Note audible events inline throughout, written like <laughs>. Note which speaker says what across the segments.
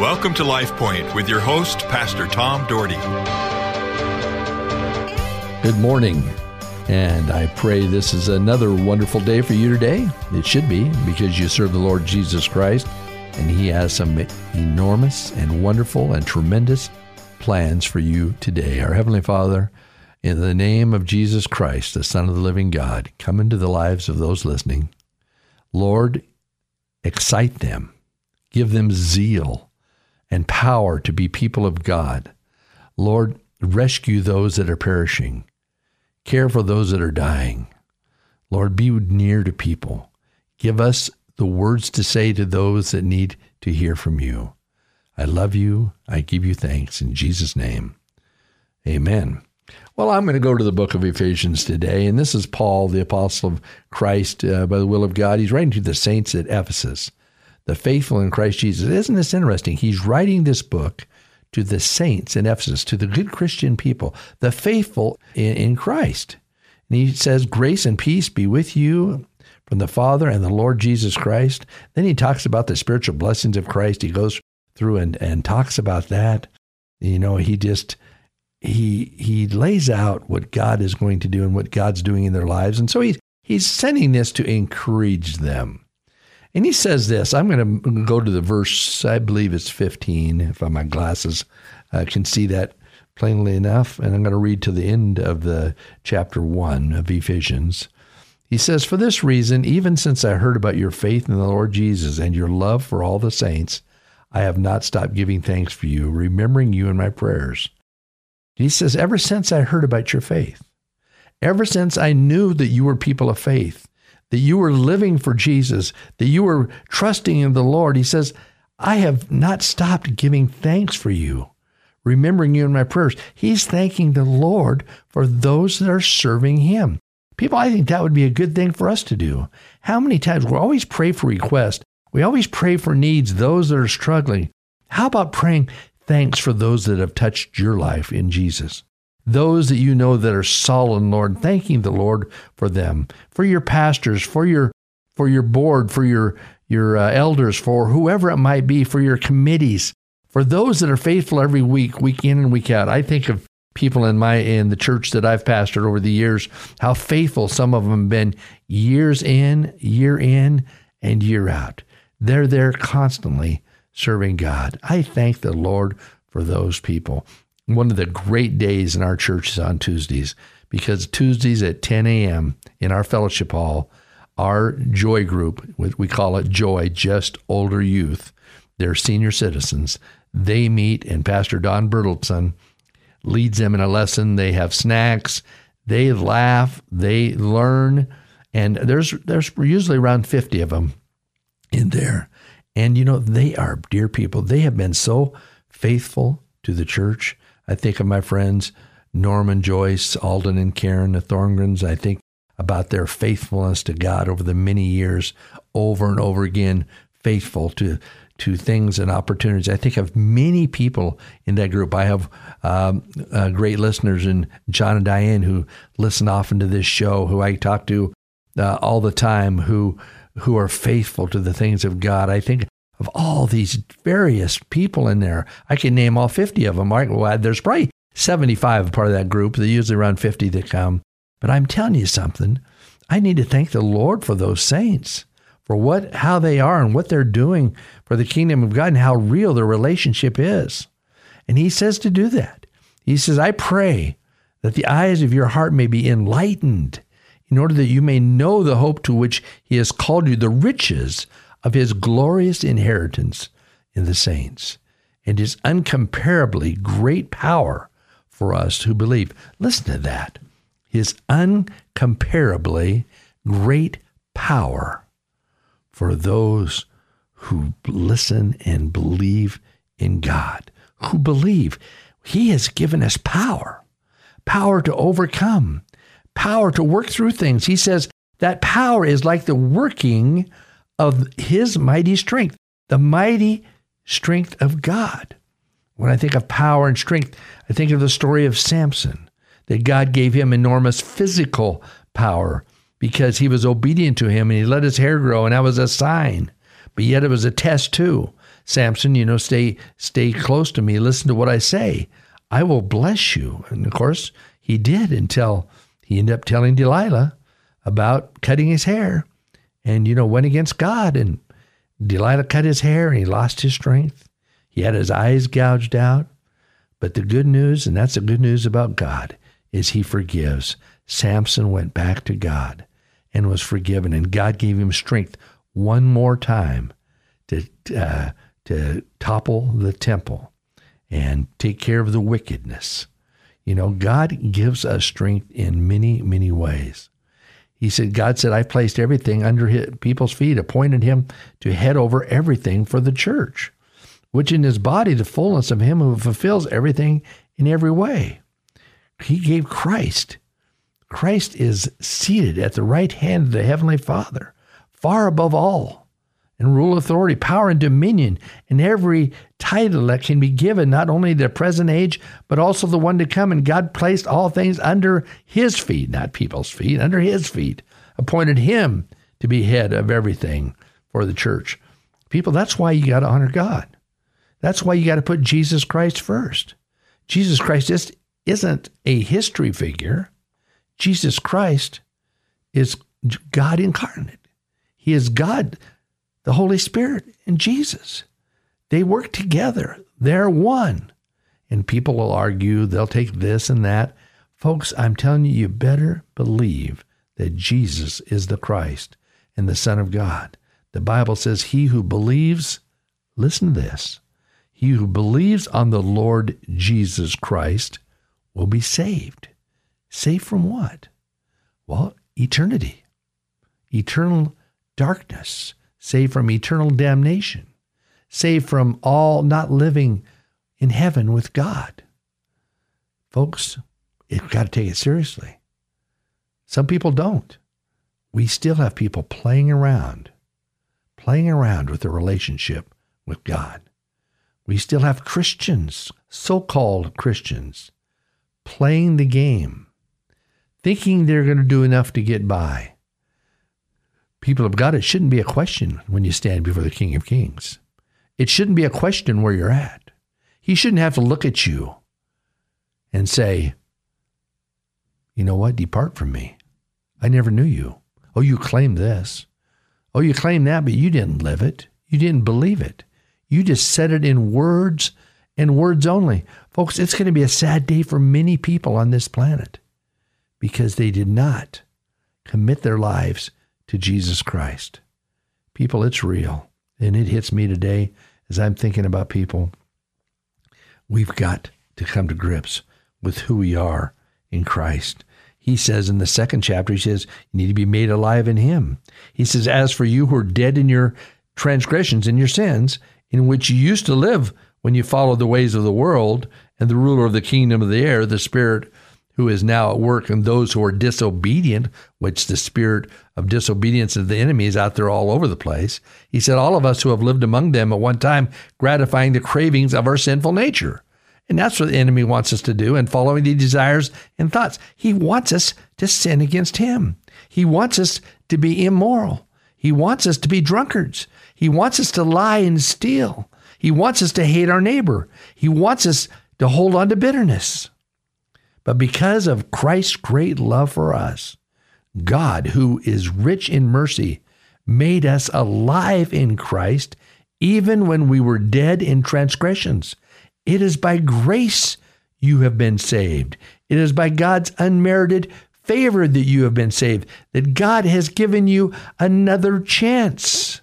Speaker 1: Welcome to Life Point with your host, Pastor Tom Dougherty.
Speaker 2: Good morning, and I pray this is another wonderful day for you today. It should be because you serve the Lord Jesus Christ, and He has some enormous and wonderful and tremendous plans for you today. Our Heavenly Father, in the name of Jesus Christ, the Son of the living God, come into the lives of those listening. Lord, excite them, give them zeal and power to be people of God. Lord, rescue those that are perishing. Care for those that are dying. Lord, be near to people. Give us the words to say to those that need to hear from you. I love you. I give you thanks in Jesus' name. Amen. Well, I'm going to go to the book of Ephesians today, and this is Paul, the apostle of Christ, uh, by the will of God. He's writing to the saints at Ephesus the faithful in Christ Jesus. Isn't this interesting? He's writing this book to the saints in Ephesus, to the good Christian people, the faithful in, in Christ. And he says, Grace and peace be with you from the Father and the Lord Jesus Christ. Then he talks about the spiritual blessings of Christ. He goes through and, and talks about that. You know, he just he he lays out what God is going to do and what God's doing in their lives. And so he's he's sending this to encourage them. And he says this. I'm going to go to the verse, I believe it's 15, if my glasses I can see that plainly enough. And I'm going to read to the end of the chapter 1 of Ephesians. He says, For this reason, even since I heard about your faith in the Lord Jesus and your love for all the saints, I have not stopped giving thanks for you, remembering you in my prayers. He says, Ever since I heard about your faith, ever since I knew that you were people of faith, that you were living for Jesus, that you were trusting in the Lord. He says, I have not stopped giving thanks for you, remembering you in my prayers. He's thanking the Lord for those that are serving Him. People, I think that would be a good thing for us to do. How many times we always pray for requests, we always pray for needs, those that are struggling. How about praying thanks for those that have touched your life in Jesus? Those that you know that are solid, Lord, thanking the Lord for them, for your pastors, for your for your board, for your your uh, elders, for whoever it might be, for your committees, for those that are faithful every week, week in and week out. I think of people in my in the church that I've pastored over the years, how faithful some of them have been years in, year in, and year out. They're there constantly serving God. I thank the Lord for those people one of the great days in our church is on Tuesdays because Tuesdays at 10 a.m. in our fellowship hall, our joy group, we call it Joy, just older youth, they're senior citizens. They meet, and Pastor Don Bertelson leads them in a lesson. They have snacks, they laugh, they learn, and there's there's usually around 50 of them in there. And you know, they are dear people. They have been so faithful to the church. I think of my friends Norman, Joyce, Alden, and Karen, the Thorngrens. I think about their faithfulness to God over the many years, over and over again, faithful to to things and opportunities. I think of many people in that group. I have um, uh, great listeners, and John and Diane who listen often to this show, who I talk to uh, all the time, who who are faithful to the things of God. I think of all these various people in there. I can name all 50 of them. Well, there's probably 75 part of that group. They usually around 50 that come. But I'm telling you something. I need to thank the Lord for those saints, for what, how they are and what they're doing for the kingdom of God and how real their relationship is. And He says to do that. He says, I pray that the eyes of your heart may be enlightened in order that you may know the hope to which He has called you, the riches of his glorious inheritance in the saints and his uncomparably great power for us who believe. Listen to that. His uncomparably great power for those who listen and believe in God, who believe He has given us power, power to overcome, power to work through things. He says that power is like the working of his mighty strength, the mighty strength of God. When I think of power and strength, I think of the story of Samson, that God gave him enormous physical power because he was obedient to him and he let his hair grow, and that was a sign. but yet it was a test too. Samson, you know, stay stay close to me. Listen to what I say. I will bless you. And of course, he did until he ended up telling Delilah about cutting his hair, and you know went against God. And Delilah cut his hair, and he lost his strength. He had his eyes gouged out. But the good news, and that's the good news about God, is He forgives. Samson went back to God and was forgiven, and God gave him strength one more time to uh, to topple the temple and take care of the wickedness. You know, God gives us strength in many, many ways. He said, God said, I placed everything under his, people's feet, appointed him to head over everything for the church, which in his body, the fullness of him who fulfills everything in every way. He gave Christ. Christ is seated at the right hand of the Heavenly Father, far above all and rule authority, power and dominion, and every title that can be given, not only the present age, but also the one to come. And God placed all things under his feet, not people's feet, under his feet, appointed him to be head of everything for the church. People, that's why you got to honor God. That's why you got to put Jesus Christ first. Jesus Christ just isn't a history figure. Jesus Christ is God incarnate. He is God the Holy Spirit and Jesus. They work together. They're one. And people will argue, they'll take this and that. Folks, I'm telling you, you better believe that Jesus is the Christ and the Son of God. The Bible says, He who believes, listen to this, he who believes on the Lord Jesus Christ will be saved. Saved from what? Well, eternity, eternal darkness saved from eternal damnation, saved from all not living in heaven with God. Folks, you've got to take it seriously. Some people don't. We still have people playing around, playing around with the relationship with God. We still have Christians, so called Christians, playing the game, thinking they're going to do enough to get by people of God, it shouldn't be a question when you stand before the King of Kings. It shouldn't be a question where you're at. He shouldn't have to look at you and say, You know what? Depart from me. I never knew you. Oh, you claim this. Oh, you claim that, but you didn't live it. You didn't believe it. You just said it in words and words only. Folks, it's going to be a sad day for many people on this planet because they did not commit their lives to Jesus Christ. People, it's real. And it hits me today as I'm thinking about people. We've got to come to grips with who we are in Christ. He says in the second chapter, he says, you need to be made alive in him. He says, as for you who are dead in your transgressions and your sins, in which you used to live when you followed the ways of the world and the ruler of the kingdom of the air, the spirit who is now at work in those who are disobedient, which the spirit of disobedience of the enemy is out there all over the place. He said, All of us who have lived among them at one time, gratifying the cravings of our sinful nature. And that's what the enemy wants us to do and following the desires and thoughts. He wants us to sin against him. He wants us to be immoral. He wants us to be drunkards. He wants us to lie and steal. He wants us to hate our neighbor. He wants us to hold on to bitterness. But because of Christ's great love for us, God, who is rich in mercy, made us alive in Christ even when we were dead in transgressions. It is by grace you have been saved. It is by God's unmerited favor that you have been saved, that God has given you another chance.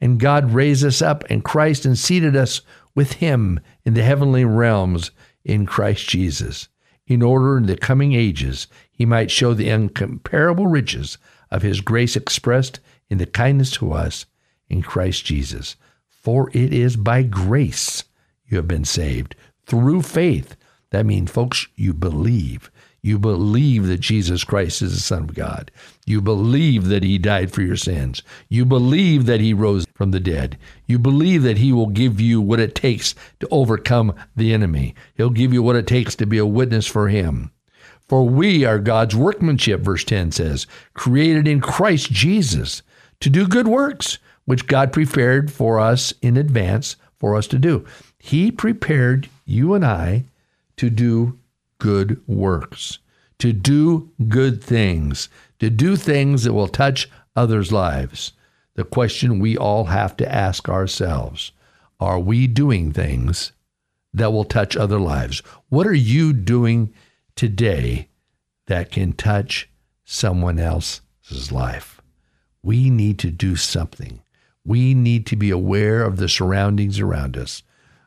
Speaker 2: And God raised us up in Christ and seated us with Him in the heavenly realms in Christ Jesus in order in the coming ages he might show the incomparable riches of his grace expressed in the kindness to us in Christ Jesus. For it is by grace you have been saved through faith. That means, folks, you believe. You believe that Jesus Christ is the Son of God. You believe that He died for your sins. You believe that He rose from the dead. You believe that He will give you what it takes to overcome the enemy. He'll give you what it takes to be a witness for Him. For we are God's workmanship, verse 10 says, created in Christ Jesus to do good works, which God prepared for us in advance for us to do. He prepared you and I to do good works, to do good things, to do things that will touch others' lives. The question we all have to ask ourselves are we doing things that will touch other lives? What are you doing today that can touch someone else's life? We need to do something. We need to be aware of the surroundings around us.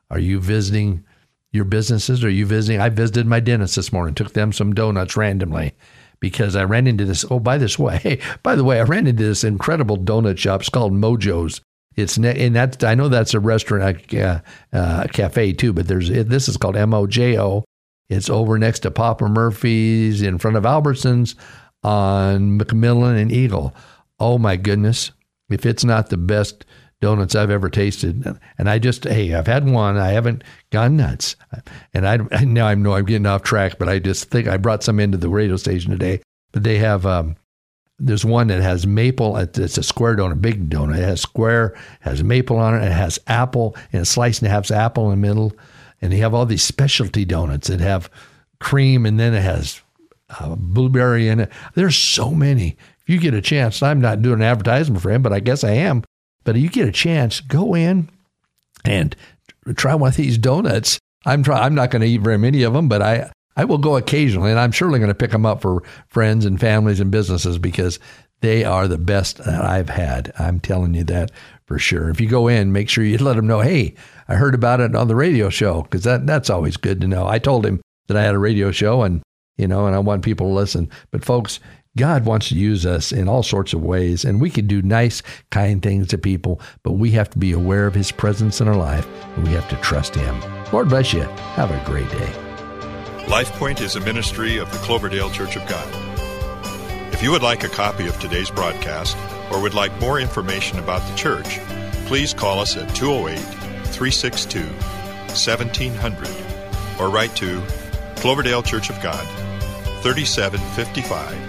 Speaker 2: Are you visiting your businesses? Are you visiting? I visited my dentist this morning, took them some donuts randomly because I ran into this. Oh, by this way, <laughs> hey, by the way, I ran into this incredible donut shop. It's called Mojo's. It's ne- and that's I know that's a restaurant, uh, uh, cafe too. But there's this is called M O J O. It's over next to Papa Murphy's in front of Albertsons on McMillan and Eagle. Oh my goodness! if it's not the best donuts I've ever tasted. And I just, hey, I've had one. I haven't gone nuts. And I, now I know I'm getting off track, but I just think I brought some into the radio station today. But they have, um, there's one that has maple. It's a square donut, big donut. It has square, has maple on it. And it has apple and sliced and half apple in the middle. And they have all these specialty donuts that have cream and then it has uh, blueberry in it. There's so many If you get a chance, I'm not doing an advertisement for him, but I guess I am. But you get a chance, go in and try one of these donuts. I'm try, I'm not going to eat very many of them, but I I will go occasionally, and I'm surely going to pick them up for friends and families and businesses because they are the best that I've had. I'm telling you that for sure. If you go in, make sure you let them know, hey, I heard about it on the radio show because that that's always good to know. I told him that I had a radio show and you know, and I want people to listen. But folks, God wants to use us in all sorts of ways, and we can do nice, kind things to people, but we have to be aware of His presence in our life, and we have to trust Him. Lord bless you. Have a great day.
Speaker 1: LifePoint is a ministry of the Cloverdale Church of God. If you would like a copy of today's broadcast or would like more information about the church, please call us at 208 362 1700 or write to Cloverdale Church of God, 3755